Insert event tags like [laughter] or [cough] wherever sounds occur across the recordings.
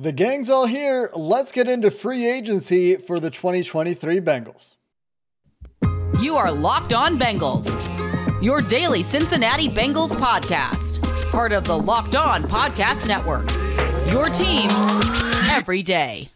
The gang's all here. Let's get into free agency for the 2023 Bengals. You are Locked On Bengals, your daily Cincinnati Bengals podcast, part of the Locked On Podcast Network. Your team every day.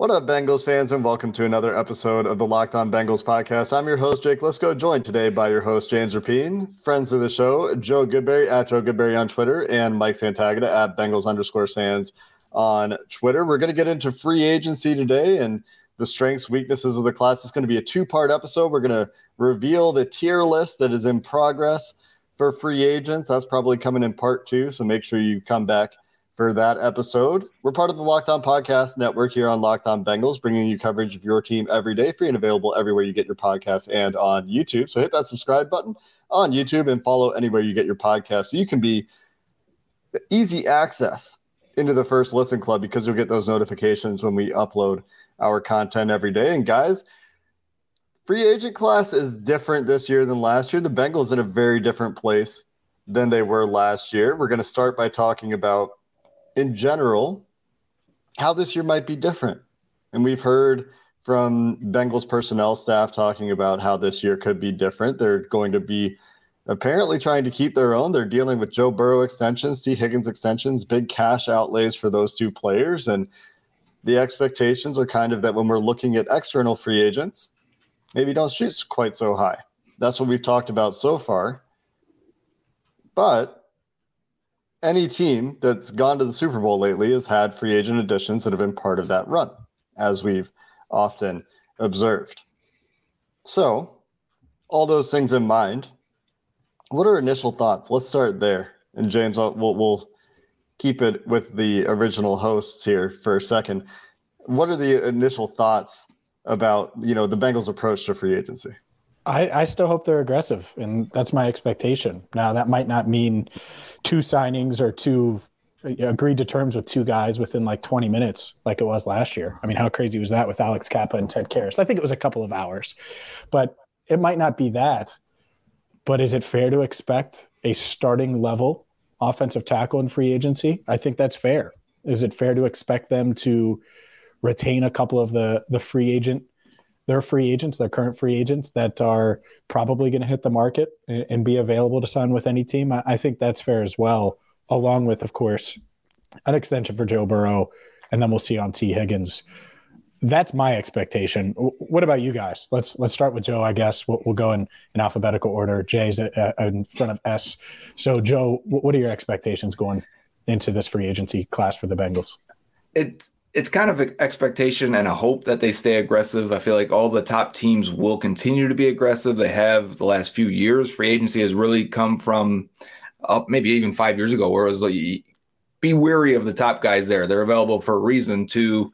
What up, Bengals fans, and welcome to another episode of the Locked On Bengals podcast. I'm your host, Jake Liscow, joined today by your host, James Rapien, friends of the show, Joe Goodberry at Joe Goodberry on Twitter, and Mike Santagata at Bengals underscore Sands on Twitter. We're going to get into free agency today and the strengths, weaknesses of the class. It's going to be a two part episode. We're going to reveal the tier list that is in progress for free agents. That's probably coming in part two. So make sure you come back for that episode. We're part of the Locked On Podcast Network here on Locked On Bengals, bringing you coverage of your team every day, free and available everywhere you get your podcasts and on YouTube. So hit that subscribe button on YouTube and follow anywhere you get your podcast so you can be easy access into the first listen club because you'll get those notifications when we upload our content every day. And guys, free agent class is different this year than last year. The Bengals in a very different place than they were last year. We're going to start by talking about in general, how this year might be different. And we've heard from Bengals personnel staff talking about how this year could be different. They're going to be apparently trying to keep their own. They're dealing with Joe Burrow extensions, Tee Higgins extensions, big cash outlays for those two players. And the expectations are kind of that when we're looking at external free agents, maybe don't shoot quite so high. That's what we've talked about so far. But any team that's gone to the Super Bowl lately has had free agent additions that have been part of that run, as we've often observed. So, all those things in mind, what are initial thoughts? Let's start there. And James, we'll, we'll keep it with the original hosts here for a second. What are the initial thoughts about you know the Bengals' approach to free agency? I, I still hope they're aggressive, and that's my expectation. Now, that might not mean two signings or two uh, agreed to terms with two guys within like 20 minutes, like it was last year. I mean, how crazy was that with Alex Cappa and Ted Karras? I think it was a couple of hours, but it might not be that. But is it fair to expect a starting level offensive tackle in free agency? I think that's fair. Is it fair to expect them to retain a couple of the the free agent they're free agents, they're current free agents that are probably going to hit the market and, and, be available to sign with any team. I, I, think that's fair as well, along with, of course, an extension for Joe Burrow, and then we'll see on Tee Higgins. That's my expectation. What about you guys? Let's let's start with Joe. I guess we'll, we'll go in, in alphabetical order. Jay's uh, in front of S. So, Joe, what are your expectations going into this free agency class for the Bengals? It it's kind of an expectation and a hope that they stay aggressive. I feel like all the top teams will continue to be aggressive. They have the last few years. Free agency has really come from up maybe even five years ago, where it was like, be wary of the top guys there. They're available for a reason to,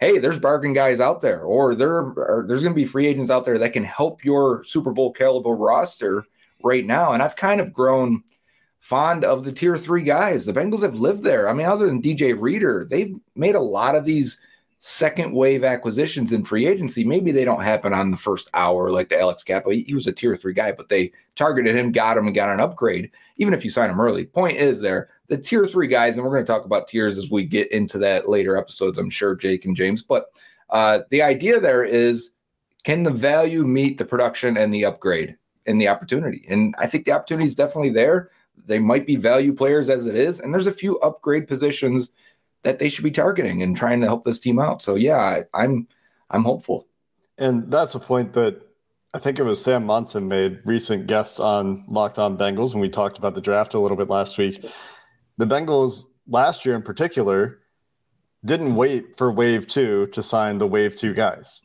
hey, there's bargain guys out there, or there are, there's going to be free agents out there that can help your Super Bowl caliber roster right now. And I've kind of grown – fond of the tier three guys. The Bengals have lived there. I mean, other than DJ Reader, they've made a lot of these second wave acquisitions in free agency. Maybe they don't happen on the first hour like the Alex. He, he was a tier three guy, but they targeted him, got him, and got an upgrade, even if you sign him early. Point is there, the tier three guys, and we're going to talk about tiers as we get into that later episodes, I'm sure, Jake and James. But uh, the idea there is can the value meet the production and the upgrade and the opportunity? And I think the opportunity is definitely there they might be value players as it is, and there's a few upgrade positions that they should be targeting and trying to help this team out. So yeah, I, I'm I'm hopeful. And that's a point that I think it was Sam Monson made recent guest on Locked On Bengals when we talked about the draft a little bit last week. The Bengals last year in particular didn't wait for wave two to sign the wave two guys.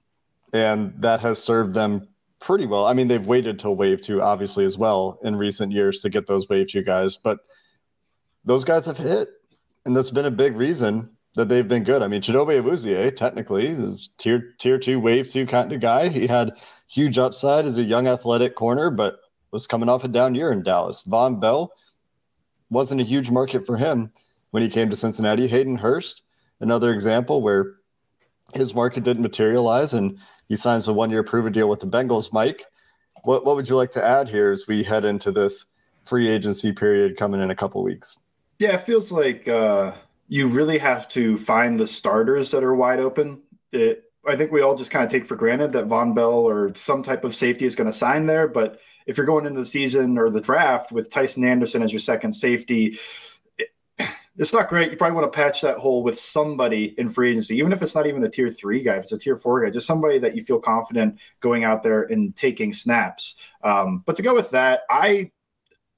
And that has served them pretty well. I mean, they've waited till wave two, obviously, as well in recent years to get those wave two guys, but those guys have hit, and that's been a big reason that they've been good. I mean, Chidobe Awuzie, eh, technically, is tier tier two, wave two kind of guy. He had huge upside as a young athletic corner, but was coming off a down year in Dallas. Vonn Bell wasn't a huge market for him when he came to Cincinnati. Hayden Hurst, another example where his market didn't materialize and he signs a one year prove deal with the Bengals. Mike, what, what would you like to add here as we head into this free agency period coming in a couple weeks? Yeah, it feels like uh, you really have to find the starters that are wide open. It, I think we all just kind of take for granted that Vonn Bell or some type of safety is going to sign there. But if you're going into the season or the draft with Tycen Anderson as your second safety, it's not great. You probably want to patch that hole with somebody in free agency, even if it's not even a tier three guy, if it's a tier four guy, just somebody that you feel confident going out there and taking snaps. Um, but to go with that, I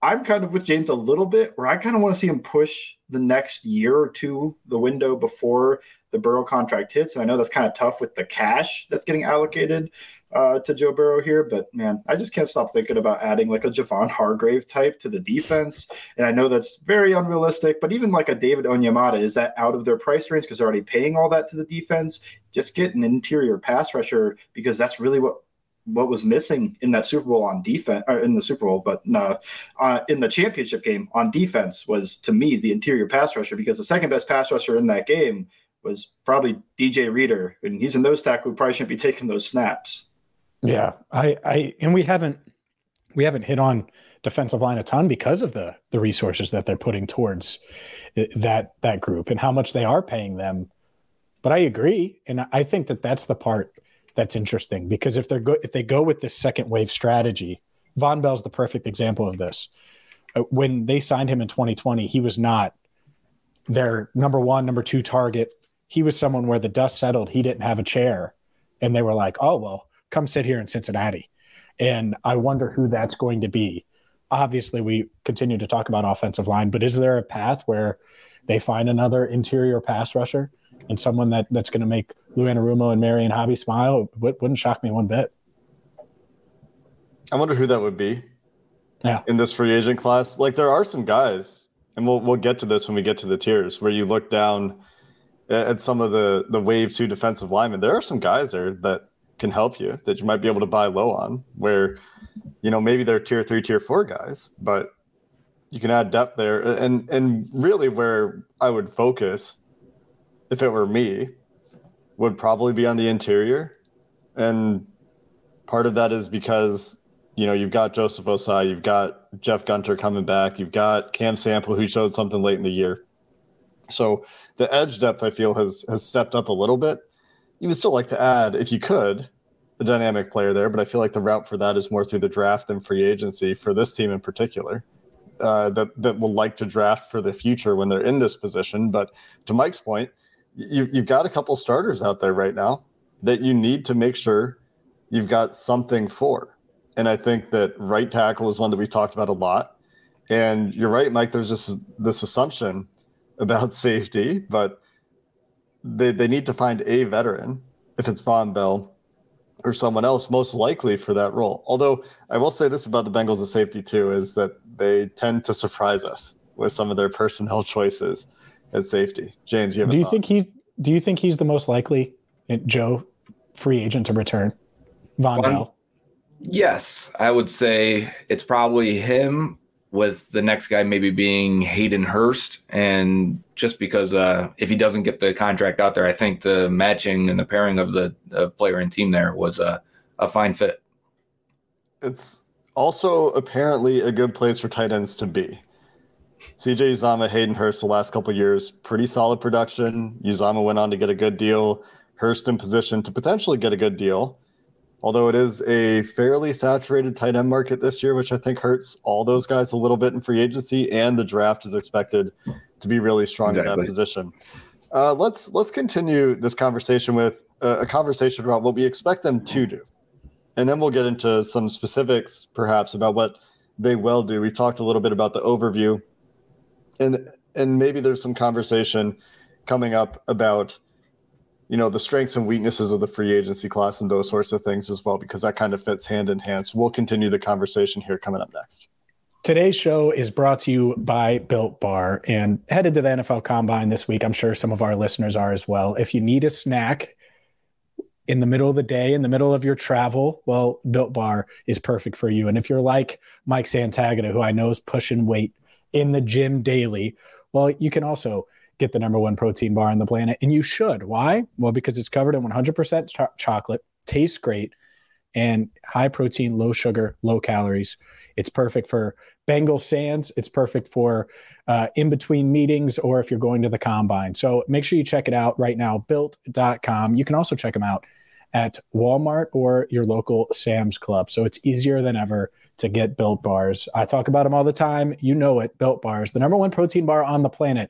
I'm kind of with James a little bit where I kind of want to see him push the next year or two, the window before the Burrow contract hits. And I know that's kind of tough with the cash that's getting allocated uh, to Joe Burrow here, but man, I just can't stop thinking about adding like a Javon Hargrave type to the defense. And I know that's very unrealistic, but even like a David Onyemata, is that out of their price range because they're already paying all that to the defense? Just get an interior pass rusher because that's really what what was missing in that Super Bowl on defense, or in the Super Bowl, but uh, in the championship game on defense was to me the interior pass rusher because the second best pass rusher in that game was probably DJ Reader, and he's in nose tackle who probably shouldn't be taking those snaps. Yeah, I, I, and we haven't, we haven't hit on defensive line a ton because of the the resources that they're putting towards that that group and how much they are paying them. But I agree, and I think that that's the part that's interesting because if they're go if they go with this second wave strategy, Vonn Bell's the perfect example of this. Uh, when they signed him in 2020, he was not their number one, number two target. He was someone where the dust settled. He didn't have a chair, and they were like, "Oh well, come sit here in Cincinnati." And I wonder who that's going to be. Obviously, we continue to talk about offensive line, but is there a path where they find another interior pass rusher and someone that that's going to make Lou Anarumo and Marion Hobby smile wouldn't shock me one bit. I wonder who that would be. Yeah. In this free agent class, like there are some guys, and we'll we'll get to this when we get to the tiers where you look down at some of the the wave two defensive linemen. There are some guys there that can help you that you might be able to buy low on. Where you know maybe they're tier three, tier four guys, but you can add depth there. And and really where I would focus if it were me would probably be on the interior. And part of that is because, you know, you've got Joseph Ossai, you've got Jeff Gunter coming back, you've got Cam Sample who showed something late in the year. So the edge depth I feel has has stepped up a little bit. You would still like to add, if you could, a dynamic player there, but I feel like the route for that is more through the draft than free agency for this team in particular. Uh, that that will like to draft for the future when they're in this position. But to Mike's point, you, you've got a couple starters out there right now that you need to make sure you've got something for. And I think that right tackle is one that we've talked about a lot. And you're right, Mike, there's just this assumption about [laughs] safety, but they, they need to find a veteran, if it's Vonn Bell or someone else, most likely for that role. Although I will say this about the Bengals of safety too, is that they tend to surprise us with some of their personnel [laughs] choices at safety. James, you do you thought? think he's do you think he's the most likely eh, Joe free agent to return? Vonn Bell. Yes, I would say it's probably him with the next guy maybe being Hayden Hurst. And just because uh, if he doesn't get the contract out there, I think the matching and the pairing of the of player and team there was a, a fine fit. It's also apparently a good place for tight ends to be. CJ Uzomah, Hayden Hurst, the last couple years, pretty solid production. Uzomah went on to get a good deal. Hurst in position to potentially get a good deal. Although it is a fairly saturated tight end market this year, which I think hurts all those guys a little bit in free agency, and the draft is expected to be really strong exactly. in that position. Uh, let's let's continue this conversation with uh, a conversation about what we expect them to do, and then we'll get into some specifics, perhaps, about what they will do. We've talked a little bit about the overview and and maybe there's some conversation coming up about you know the strengths and weaknesses of the free agency class and those sorts of things as well because that kind of fits hand in hand so we'll continue the conversation here coming up next Today's show is brought to you by Built Bar and headed to the NFL Combine this week. I'm sure some of our listeners are as well. If you need a snack in the middle of the day, in the middle of your travel, well, Built Bar is perfect for you. And if you're like Mike Santagata, who I know is pushing weight in the gym daily, well, you can also get the number one protein bar on the planet. And you should. Why? Well, because it's covered in 100% cho- chocolate, tastes great, and high protein, low sugar, low calories. It's perfect for Bengal Sands. It's perfect for uh, in between meetings or if you're going to the combine. So make sure you check it out right now, built.com. You can also check them out at Walmart or your local Sam's Club. So it's easier than ever to get built bars. I talk about them all the time. You know it, built bars, the number one protein bar on the planet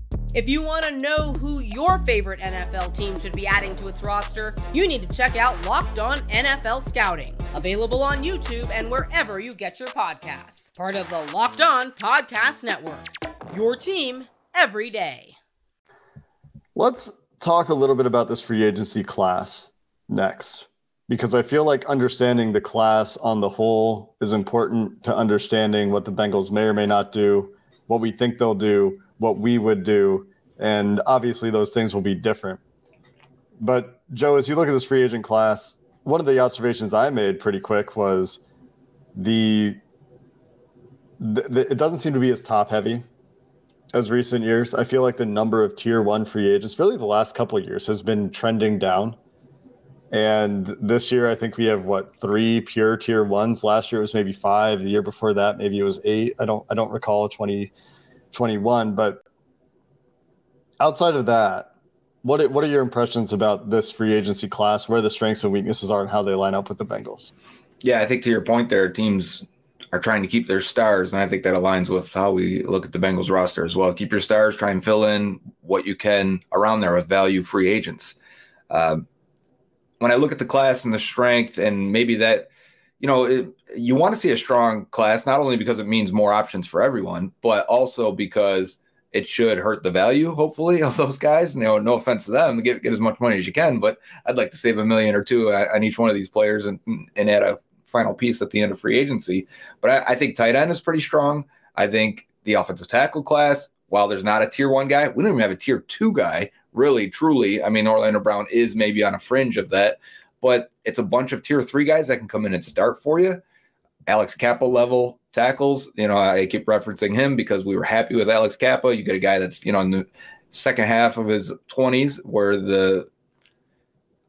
If you want to know who your favorite NFL team should be adding to its roster, you need to check out Locked On NFL Scouting, available on YouTube and wherever you get your podcasts. Part of the Locked On Podcast Network. Your team every day. Let's talk a little bit about this free agency class next, because I feel like understanding the class on the whole is important to understanding what the Bengals may or may not do, what we think they'll do, what we would do. And obviously, those things will be different. But, Joe, as you look at this free agent class, one of the observations I made pretty quick was the, the, the it doesn't seem to be as top heavy as recent years. I feel like the number of tier one free agents, really the last couple years, has been trending down. And this year, I think we have what three pure tier ones. Last year it was maybe five. The year before that, maybe it was eight. I don't I don't recall 20, 21. But outside of that, what what are your impressions about this free agency class? Where the strengths and weaknesses are, and how they line up with the Bengals? Yeah, I think to your point, there teams are trying to keep their stars, and I think that aligns with how we look at the Bengals roster as well. Keep your stars, try and fill in what you can around there with value free agents. Um, when I look at the class and the strength, and maybe that, you know, it, you want to see a strong class, not only because it means more options for everyone, but also because it should hurt the value, hopefully, of those guys. You know, no offense to them, get get as much money as you can, but I'd like to save a million or two on each one of these players and and add a final piece at the end of free agency. But I, I think tight end is pretty strong. I think the offensive tackle class, while there's not a tier one guy, we don't even have a tier two guy, really, truly. I mean, Orlando Brown is maybe on a fringe of that, but it's a bunch of tier three guys that can come in and start for you. Alex Cappa level tackles, you know, I keep referencing him because we were happy with Alex Cappa. You get a guy that's, you know, in the second half of his 20s where the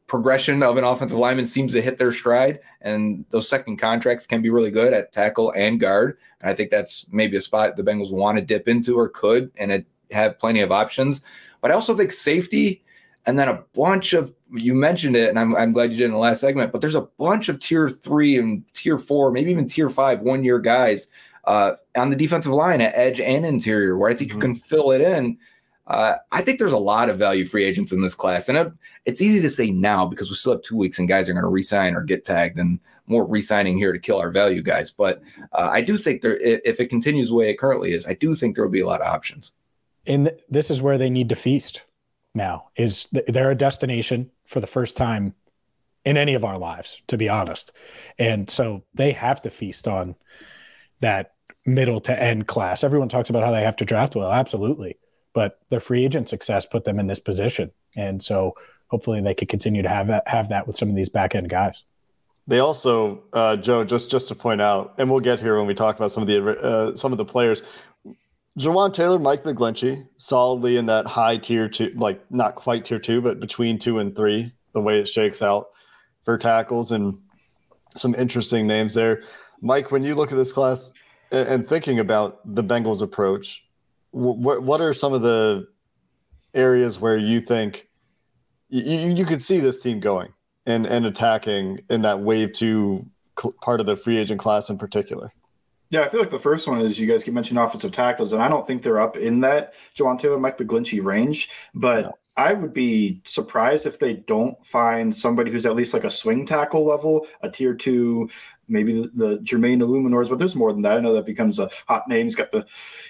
progression of an offensive lineman seems to hit their stride, and those second contracts can be really good at tackle and guard. And I think that's maybe a spot the Bengals want to dip into or could, and it have plenty of options. But I also think safety, and then a bunch of you mentioned it, and I'm, I'm glad you did in the last segment. But there's a bunch of tier three and tier four, maybe even tier five one year guys uh, on the defensive line at edge and interior, where I think mm-hmm. you can fill it in. Uh, I think there's a lot of value free agents in this class, and it, it's easy to say now because we still have two weeks and guys are going to resign or get tagged, and more resigning here to kill our value guys. But uh, I do think there, if it continues the way it currently is, I do think there will be a lot of options. And th- this is where they need to feast. Now is th- they're a destination for the first time in any of our lives, to be honest, and so they have to feast on that middle to end class. Everyone talks about how they have to draft well, absolutely but their free agent success put them in this position. And so hopefully they could continue to have that have that with some of these back end guys. They also, uh, Joe, just just to point out, and we'll get here when we talk about some of the uh, some of the players. Jawaan Taylor, Mike McGlinchey, solidly in that high tier two, like not quite tier two, but between two and three, the way it shakes out for tackles and some interesting names there. Mike, when you look at this class and thinking about the Bengals approach, what what are some of the areas where you think you, you could see this team going and and attacking in that wave two cl- part of the free agent class in particular? Yeah, I feel like the first one is you guys keep mentioning offensive tackles, and I don't think they're up in that Jawaan Taylor, Mike McGlinchey range. But. I would be surprised if they don't find somebody who's at least like a swing tackle level, a tier two, maybe the, the Jermaine Eluemunor's, but there's more than that. I know that becomes a hot name. He's got the,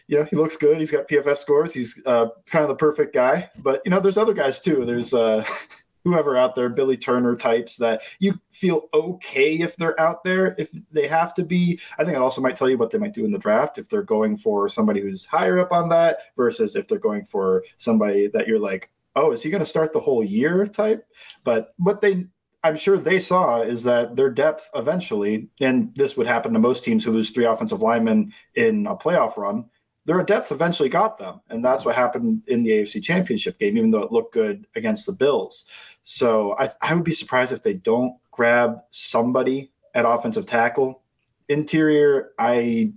you know, he looks good. He's got PFF scores. He's uh, kind of the perfect guy. But you know, there's other guys too. There's uh, [laughs] whoever out there, Billy Turner types that you feel okay if they're out there, if they have to be. I think it also might tell you what they might do in the draft if they're going for somebody who's higher up on that versus if they're going for somebody that you're like, oh, is he going to start the whole year type? But what they I'm sure they saw is that their depth eventually, and this would happen to most teams who lose three offensive linemen in a playoff run, their depth eventually got them. And that's what happened in the AFC championship game, even though it looked good against the Bills. So I, I would be surprised if they don't grab somebody at offensive tackle. Interior, I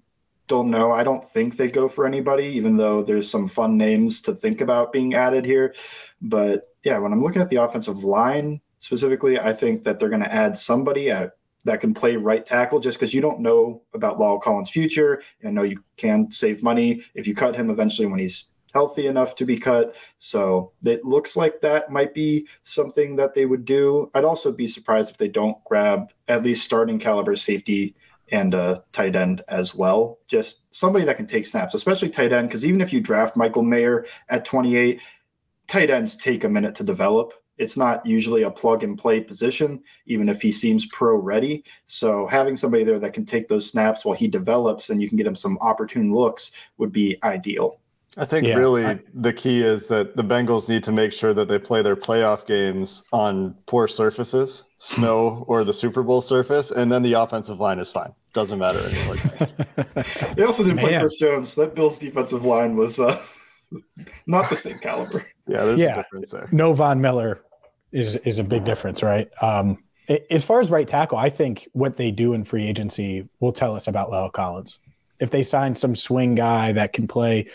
don't know. I don't think they go for anybody, even though there's some fun names to think about being added here. But yeah, when I'm looking at the offensive line specifically, I think that they're going to add somebody at that can play right tackle just because you don't know about La'el Collins' future. And I know you can save money if you cut him eventually when he's healthy enough to be cut. So it looks like that might be something that they would do. I'd also be surprised if they don't grab at least starting caliber safety and a tight end as well. Just somebody that can take snaps, especially tight end, because even if you draft Michael Mayer at 28, tight ends take a minute to develop. It's not usually a plug and play position, even if he seems pro ready. So having somebody there that can take those snaps while he develops and you can get him some opportune looks would be ideal. I think yeah, really I, the key is that the Bengals need to make sure that they play their playoff games on poor surfaces, snow or the Super Bowl surface, and then the offensive line is fine. Doesn't matter anymore. [laughs] they also didn't Man. play Chris Jones. That Bills defensive line was uh, [laughs] not the same caliber. Yeah, there's yeah. a difference there. No Von Miller is is a big difference, right? Um, as far as right tackle, I think what they do in free agency will tell us about La'el Collins. If they sign some swing guy that can play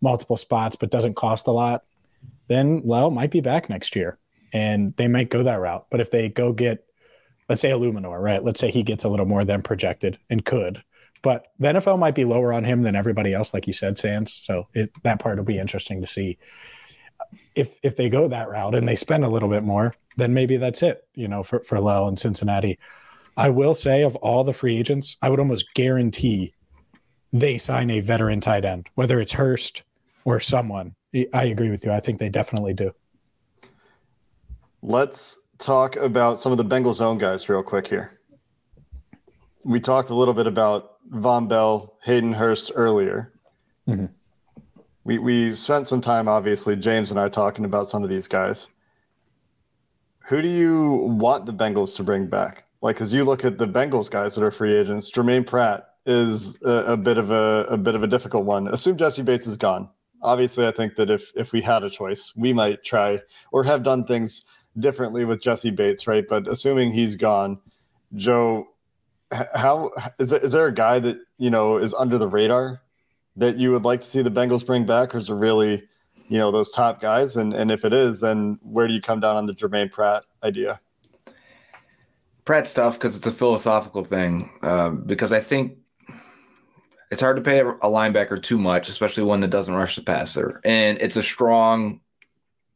multiple spots but doesn't cost a lot, then La'el might be back next year and they might go that route. But if they go get, let's say Eluemunor, right? Let's say he gets a little more than projected and could, but the NFL might be lower on him than everybody else, like you said, Sands. So it, that part will be interesting to see. If if they go that route and they spend a little bit more, then maybe that's it, you know, for for La'el and Cincinnati. I will say of all the free agents, I would almost guarantee they sign a veteran tight end, whether it's Hurst, or someone. I agree with you. I think they definitely do. Let's talk about some of the Bengals own guys real quick here. We talked a little bit about Vonn Bell, Hayden Hurst earlier. Mm-hmm. We we spent some time, obviously, James and I talking about some of these guys. Who do you want the Bengals to bring back? Like, as you look at the Bengals guys that are free agents, Jermaine Pratt is a, a bit of a, a bit of a difficult one. Assume Jessie Bates is gone obviously, I think that if if we had a choice, we might try or have done things differently with Jessie Bates, right? But assuming he's gone, Joe, how is there, is there a guy that you know is under the radar that you would like to see the Bengals bring back, or is it really, you know, those top guys? And and if it is, then where do you come down on the Jermaine Pratt idea? Pratt's tough because it's a philosophical thing. Uh, because I think it's hard to pay a linebacker too much, especially one that doesn't rush the passer. And it's a strong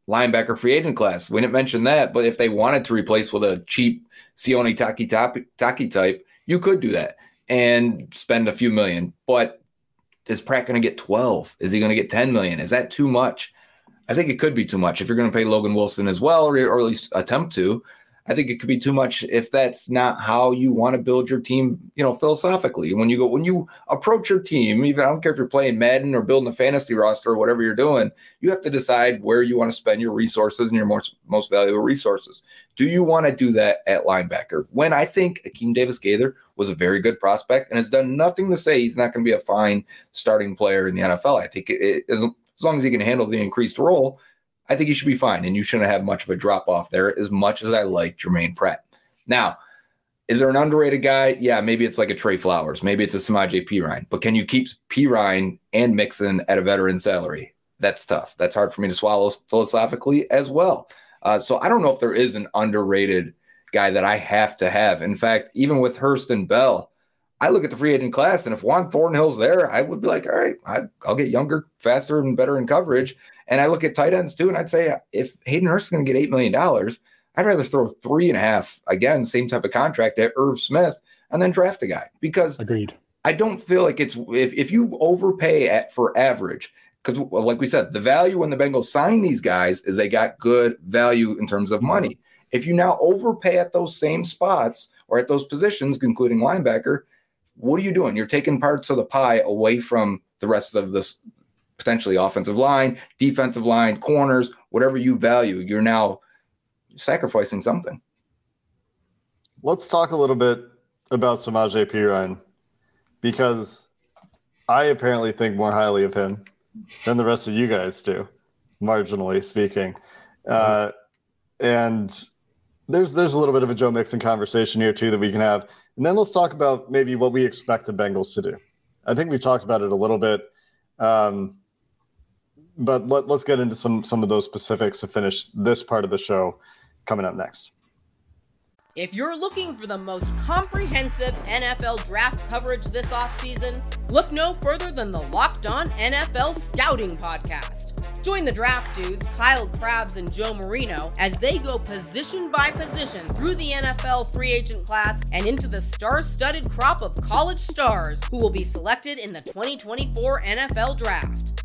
linebacker free agent class. We didn't mention that, but if they wanted to replace with a cheap Sione Takitaki type, you could do that and spend a few million. But is Pratt going to get 12? Is he going to get 10 million? Is that too much? I think it could be too much if you're going to pay Logan Wilson as well, or, or at least attempt to. I think it could be too much if that's not how you want to build your team, you know, philosophically. When you go, when you approach your team, even I don't care if you're playing Madden or building a fantasy roster or whatever you're doing, you have to decide where you want to spend your resources and your most, most valuable resources. Do you want to do that at linebacker? When I think Akeem Davis Gaither was a very good prospect and has done nothing to say he's not going to be a fine starting player in the NFL. I think it, it, as long as he can handle the increased role, I think he should be fine, and you shouldn't have much of a drop off there. As much as I like Jermaine Pratt, now is there an underrated guy? Yeah, maybe it's like a Trey Flowers, maybe it's a Samaje Perine, but can you keep Perine and Mixon at a veteran salary? That's tough. That's hard for me to swallow philosophically as well. Uh, so I don't know if there is an underrated guy that I have to have. In fact, even with Hurst and Bell, I look at the free agent class, and if Juan Thornhill's there, I would be like, all right, I, will get younger, faster, and better in coverage. And I look at tight ends too, and I'd say if Hayden Hurst is going to get $8 million, I'd rather throw three and a half, again, same type of contract at Irv Smith and then draft a guy because agreed. I don't feel like it's if, if you overpay at for average, because like we said, the value when the Bengals sign these guys is they got good value in terms of money. If you now overpay at those same spots or at those positions, including linebacker, what are you doing? You're taking parts of the pie away from the rest of this potentially offensive line, defensive line, corners, whatever you value. You're now sacrificing something. Let's talk a little bit about Samaje Perine because I apparently think more highly of him than the rest of you guys do, marginally speaking. Uh, and there's there's a little bit of a Joe Mixon conversation here too that we can have, and then let's talk about maybe what we expect the Bengals to do. I think we've talked about it a little bit, um, but let, let's get into some some of those specifics to finish this part of the show coming up next. If you're looking for the most comprehensive NFL draft coverage this offseason, look no further than the Locked On NFL Scouting Podcast. Join the draft dudes, Kyle Crabbs and Joe Marino, as they go position by position through the NFL free agent class and into the star studded crop of college stars who will be selected in the 2024 NFL Draft.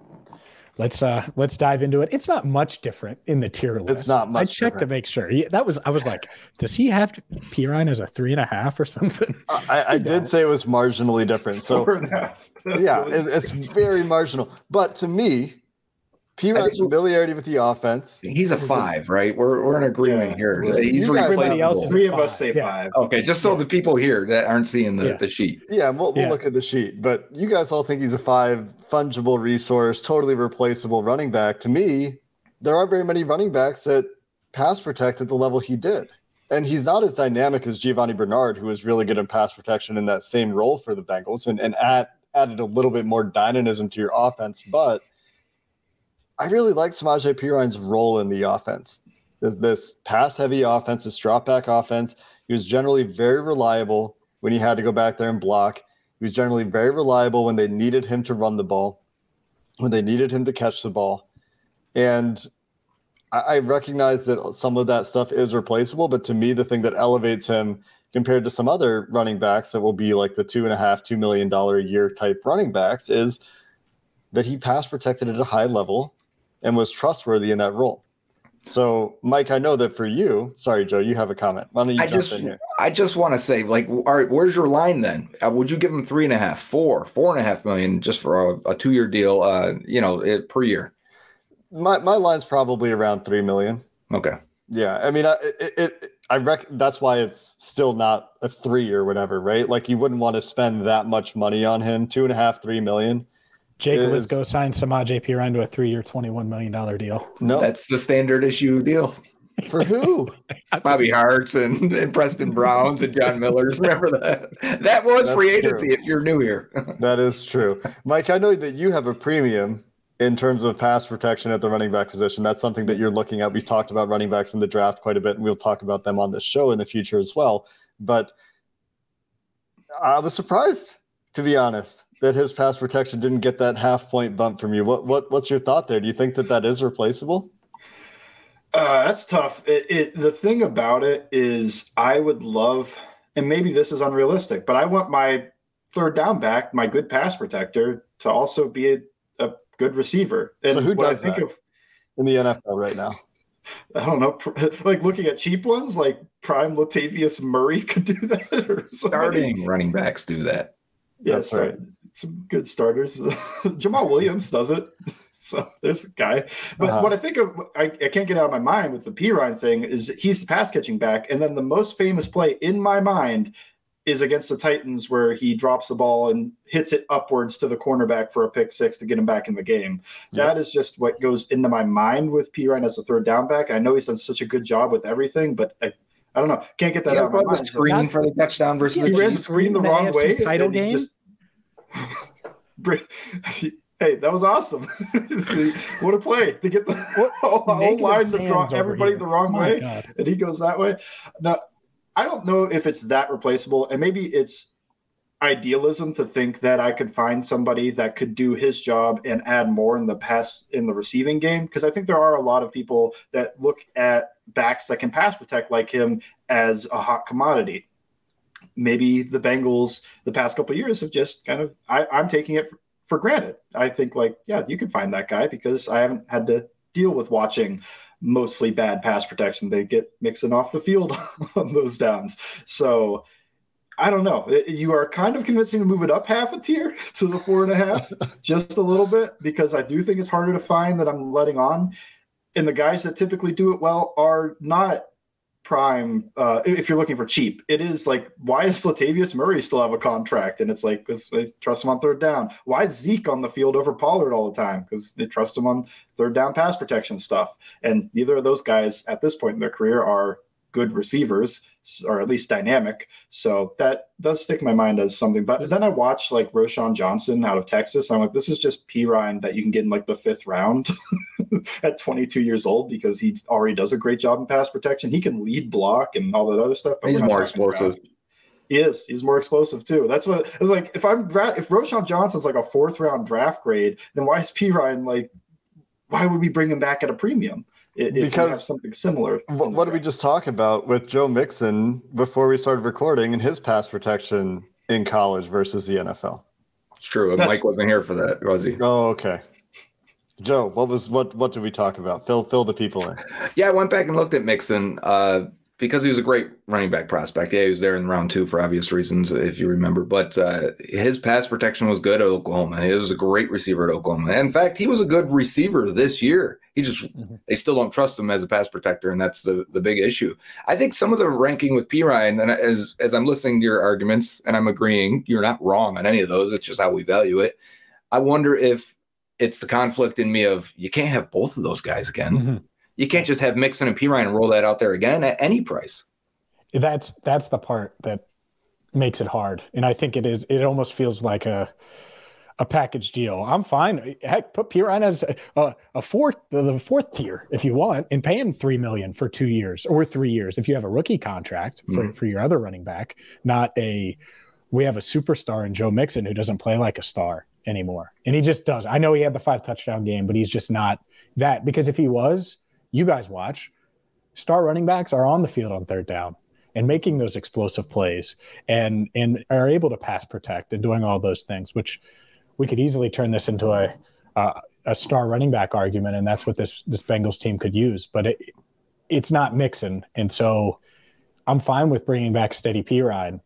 let's uh let's dive into it. It's not much different in the tier list. It's not much. I checked different. to make sure. He, that was I was like, does he have to Perine as a three and a half or something? I, I [laughs] did say it was marginally different. So [laughs] yeah, it, it's very marginal. But to me, Perine's familiarity with the offense. He's a five, right? We're, we're in agreement yeah. here. He's everybody else. Three of us say yeah. five. Okay, just so yeah. the people here that aren't seeing the, the sheet. Yeah, we'll, we'll look at the sheet. But you guys all think he's a five, fungible resource, totally replaceable running back. To me, there aren't very many running backs that pass protect at the level he did. And he's not as dynamic as Giovani Bernard, who was really good in pass protection in that same role for the Bengals and, and add, added a little bit more dynamism to your offense. But I really like Samaje Perine's role in the offense. This, this pass heavy offense, this drop back offense. He was generally very reliable when he had to go back there and block. He was generally very reliable when they needed him to run the ball, when they needed him to catch the ball. And I, I recognize that some of that stuff is replaceable, but to me, the thing that elevates him compared to some other running backs that will be like the two and a half, two million dollar a year type running backs is that he pass protected at a high level and was trustworthy in that role. So, Mike, I know that for you, sorry, Joe, you have a comment. Why don't you I jump just, in here? I just want to say, like, all right, where's your line then? Uh, would you give him three and a half, four, four and a half million just for a, a two year deal, uh, you know, it, per year? My my line's probably around three million. Okay. Yeah, I mean, it, it I rec- that's why it's still not a three or whatever, right? Like, you wouldn't want to spend that much money on him, two and a half, three million Jake, is, let's go sign Samaje Perine to a three-year, twenty-one million dollar deal. No, that's the standard issue deal. For who? [laughs] Bobby Hart's and, and, Preston Browns and John Miller's. [laughs] Remember that? [laughs] That was that's free agency. True. If you're new here, that is true. Mike, I know that you have a premium in terms of pass protection at the running back position. That's something that you're looking at. We've talked about running backs in the draft quite a bit, and we'll talk about them on this show in the future as well. But I was surprised, to be honest that his pass protection didn't get that half point bump from you. What what what's your thought there? Do you think that that is replaceable? Uh, that's tough. It, it, the thing about it is, I would love, and maybe this is unrealistic, but I want my third down back, my good pass protector, to also be a, a good receiver. And so who does I think that of in the NFL right now? [laughs] I don't know, [laughs] like looking at cheap ones, like prime Latavius Murray [laughs] could do that. Or Starting running backs do that. Yes, right some good starters. [laughs] Jamal Williams does it. [laughs] So there's a guy. But uh-huh. what I think of, I, I, can't get out of my mind with the Perine thing is he's the pass catching back. And then the most famous play in my mind is against the Titans where he drops the ball and hits it upwards to the cornerback for a pick six to get him back in the game. Yep. That is just what goes into my mind with Perine as a third down back. I know he's done such a good job with everything, but I, I don't know. Can't get that yeah, out of my mind. Screen for the touchdown versus he ran the screen the, the wrong way. Title game. Just, [laughs] hey, that was awesome! [laughs] what a play to get the whole, whole line to draw everybody the wrong oh way, God. and he goes that way. Now, I don't know if it's that replaceable, and maybe it's idealism to think that I could find somebody that could do his job and add more in the pass in the receiving game because I think there are a lot of people that look at backs that can pass protect like him as a hot commodity. Maybe the Bengals the past couple years have just kind of I, I'm taking it for, for granted. I think like yeah, you can find that guy because I haven't had to deal with watching mostly bad pass protection. They get Mixon off the field [laughs] on those downs. So I don't know. You are kind of convincing to move it up half a tier [laughs] to the four and a half, [laughs] just a little bit, because I do think it's harder to find that I'm letting on. And the guys that typically do it well are not prime uh, if you're looking for cheap. It is like, why does Latavius Murray still have a contract? And it's like, because they trust him on third down. Why is Zeke on the field over Pollard all the time? Because they trust him on third down pass protection stuff. And neither of those guys at this point in their career are good receivers or at least dynamic. So that does stick in my mind as something. But then I watched like Roschon Johnson out of Texas. I'm like, this is just Perine that you can get in like the fifth round [laughs] at 22 years old because he already does a great job in pass protection. He can lead block and all that other stuff. But he's more explosive. He is. He's more explosive too. That's what it's like. If I'm if Roschon Johnson's like a fourth round draft grade, then why is Perine like? Why would we bring him back at a premium? Because something similar. What, what did we just talk about with Joe Mixon before we started recording and his pass protection in college versus the NFL? It's true. That's, Mike wasn't here for that, was he? Oh, okay. Joe, what was what what did we talk about? Fill fill the people in. Yeah, I went back and looked at Mixon. Uh, because he was a great running back prospect. Yeah, he was there in round two for obvious reasons, if you remember. But uh, his pass protection was good at Oklahoma. He was a great receiver at Oklahoma. In fact, he was a good receiver this year. He just mm-hmm. they still don't trust him as a pass protector, and that's the the big issue. I think some of the ranking with Perine, and as as I'm listening to your arguments and I'm agreeing, you're not wrong on any of those. It's just how we value it. I wonder if it's the conflict in me of you can't have both of those guys again. Mm-hmm you can't just have Mixon and Perine and roll that out there again at any price. That's that's the part that makes it hard, and I think it is. It almost feels like a a package deal. I'm fine. Heck, put Perine as a, a fourth, the fourth tier if you want, and pay him three million for two years or three years if you have a rookie contract for, mm. for your other running back, not a. We have a superstar in Joe Mixon who doesn't play like a star anymore, and he just does. I know he had the five touchdown game, but he's just not that because if he was, you guys watch, star running backs are on the field on third down and making those explosive plays and and are able to pass protect and doing all those things, which we could easily turn this into a uh, a star running back argument, and that's what this this Bengals team could use. But it, it's not Mixon, and so I'm fine with bringing back Steady Perine,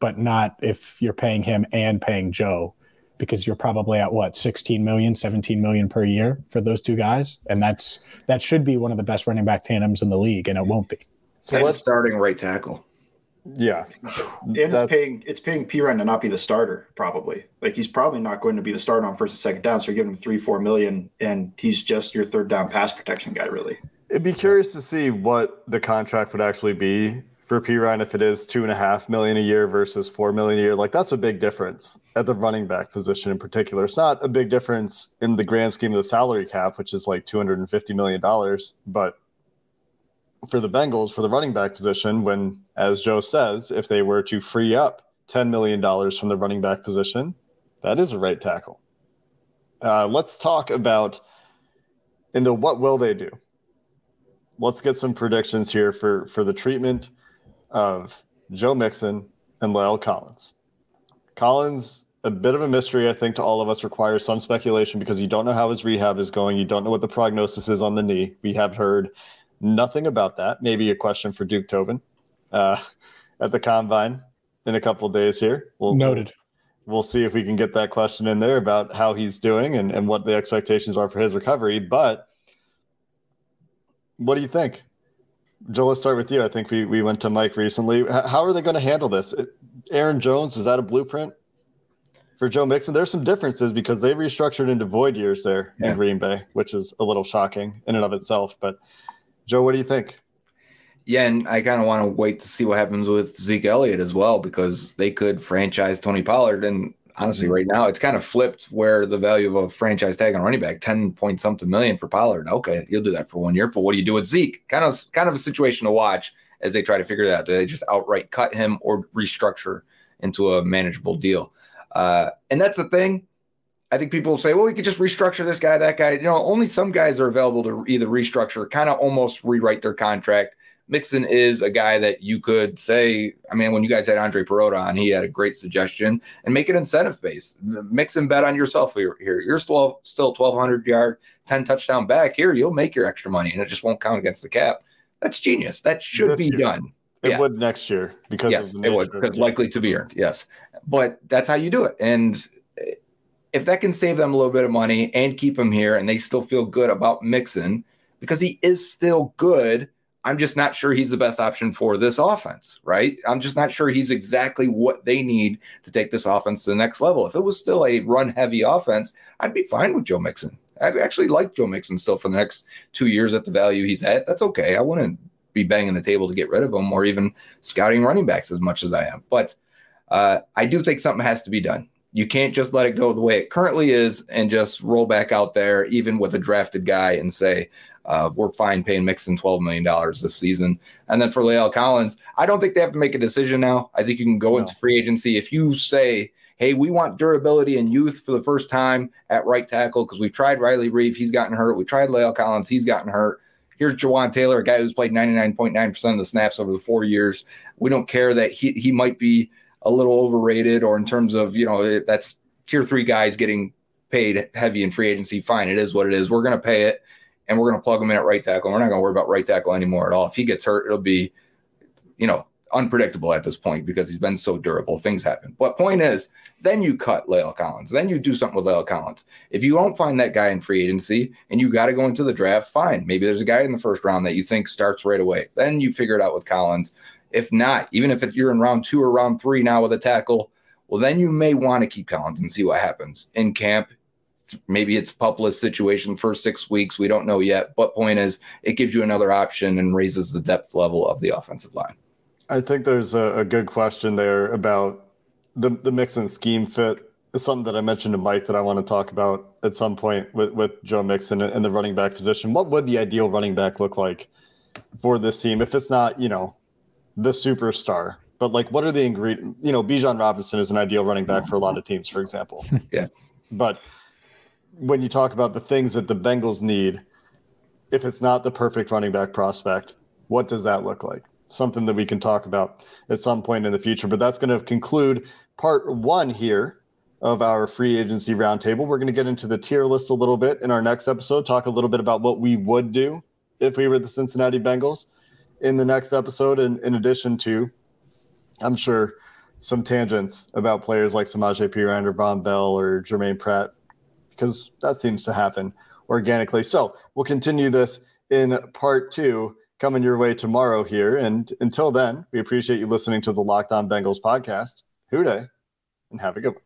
but not if you're paying him and paying Joe because you're probably at what 16 million 17 million per year for those two guys? And that's that should be one of the best running back tandems in the league and it won't be. So let's starting right tackle. Yeah. And it's paying it's paying Perine to not be the starter probably. Like he's probably not going to be the starter on first and second down so you're giving him three four million and he's just your third down pass protection guy really. It'd be curious to see what the contract would actually be for Perine if it is two and a half million a year versus four million a year. Like that's a big difference at the running back position in particular. It's not a big difference in the grand scheme of the salary cap, which is like two hundred and fifty million dollars. But for the Bengals, for the running back position, when as Joe says, if they were to free up ten million dollars from the running back position, that is a right tackle. Uh, let's talk about into what will they do. Let's get some predictions here for for the treatment of Joe Mixon and La'el Collins. Collins, a bit of a mystery, I think, to all of us, requires some speculation because you don't know how his rehab is going. You don't know what the prognosis is on the knee. We have heard nothing about that. Maybe a question for Duke Tobin uh, at the combine in a couple days here. We'll, Noted. We'll, we'll see if we can get that question in there about how he's doing and, and what the expectations are for his recovery. But what do you think? Joe, let's start with you. I think we, we went to Mike recently. How are they going to handle this? Aaron Jones, is that a blueprint for Joe Mixon? There's some differences because they restructured into void years there Yeah. in Green Bay, which is a little shocking in and of itself. But Joe, what do you think? Yeah, and I kind of want to wait to see what happens with Zeke Elliott as well because they could franchise Tony Pollard. And honestly, right now it's kind of flipped where the value of a franchise tag on running back, ten point something million for Pollard. Okay, you'll do that for one year, but what do you do with Zeke? Kind of, kind of a situation to watch as they try to figure it out. Do they just outright cut him or restructure into a manageable deal? Uh, and that's the thing. I think people say, well, we could just restructure this guy, that guy. You know, only some guys are available to either restructure, kind of almost rewrite their contract. Mixon is a guy that you could say, I mean, when you guys had Andre Perota on, he had a great suggestion and make it incentive based. Mixon bet on yourself here. You're still still 1,200 yard, 10 touchdown back here. You'll make your extra money and it just won't count against the cap. That's genius. That should This be year. done. It Yeah. would next year because yes, of the it would because likely to be earned. Yes, but that's how you do it. And if that can save them a little bit of money and keep him here, and they still feel good about Mixon because he is still good. I'm just not sure he's the best option for this offense, right? I'm just not sure he's exactly what they need to take this offense to the next level. If it was still a run heavy offense, I'd be fine with Joe Mixon. I'd actually like Joe Mixon still for the next two years at the value he's at. That's okay. I wouldn't be banging the table to get rid of him or even scouting running backs as much as I am. But uh, I do think something has to be done. You can't just let it go the way it currently is and just roll back out there, even with a drafted guy, and say, uh, we're fine paying Mixon $12 million this season. And then for La'el Collins, I don't think they have to make a decision now. I think you can go No. into free agency. If you say, hey, we want durability and youth for the first time at right tackle because we've tried Riley Reiff, he's gotten hurt. We tried La'el Collins, he's gotten hurt. Here's Jawaan Taylor, a guy who's played 99.9% of the snaps over the four years. We don't care that he, he might be a little overrated or in terms of, you know, it- that's tier three guys getting paid heavy in free agency. Fine, it is what it is. We're going to pay it and we're going to plug him in at right tackle. We're not going to worry about right tackle anymore at all. If he gets hurt, it'll be, you know, unpredictable at this point because he's been so durable. Things happen. But point is, then you cut La'el Collins. Then you do something with La'el Collins. If you don't find that guy in free agency and you got to go into the draft, fine. Maybe there's a guy in the first round that you think starts right away. Then you figure it out with Collins. If not, even if you're in round two or round three now with a tackle, well, then you may want to keep Collins and see what happens in camp. Maybe it's Publis situation for six weeks. We don't know yet. But point is, it gives you another option and raises the depth level of the offensive line. I think there's a, a good question there about the the Mixon scheme fit. It's something that I mentioned to Mike that I want to talk about at some point with, with Joe Mixon and the running back position. What would the ideal running back look like for this team if it's not, you know, the superstar? But like, what are the ingredients? You know, Bijan Robinson is an ideal running back for a lot of teams, for example. Yeah. But when you talk about the things that the Bengals need, if it's not the perfect running back prospect, what does that look like? Something that we can talk about at some point in the future. But that's going to conclude part one here of our free agency roundtable. We're going to get into the tier list a little bit in our next episode, talk a little bit about what we would do if we were the Cincinnati Bengals in the next episode. And in addition to, I'm sure, some tangents about players like Samaje Perine or Vonn Bell or Germaine Pratt, because that seems to happen organically. So we'll continue this in part two coming your way tomorrow here. And until then, we appreciate you listening to the Locked On Bengals podcast. Who Dey, and have a good one.